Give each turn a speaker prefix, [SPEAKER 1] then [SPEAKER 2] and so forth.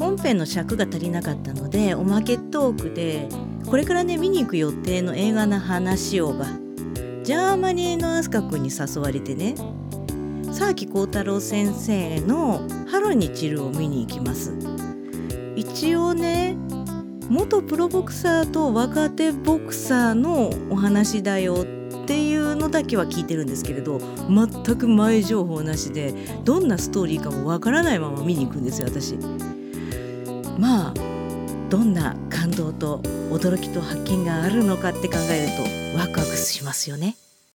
[SPEAKER 1] 本編の尺が足りなかったのでおまけトークでこれからね見に行く予定の映画の話をばジャーマニーのアスカ君に誘われてね沢木耕太郎先生の「春に散る」を見に行きます一応ね元プロボクサーと若手ボクサーのお話だよっていうのだけは聞いてるんですけれど全く前情報なしでどんなストーリーかもわからないまま見に行くんですよ私。まあどんな感動と驚きと発見があるのかって考えるとワクワクしますよね。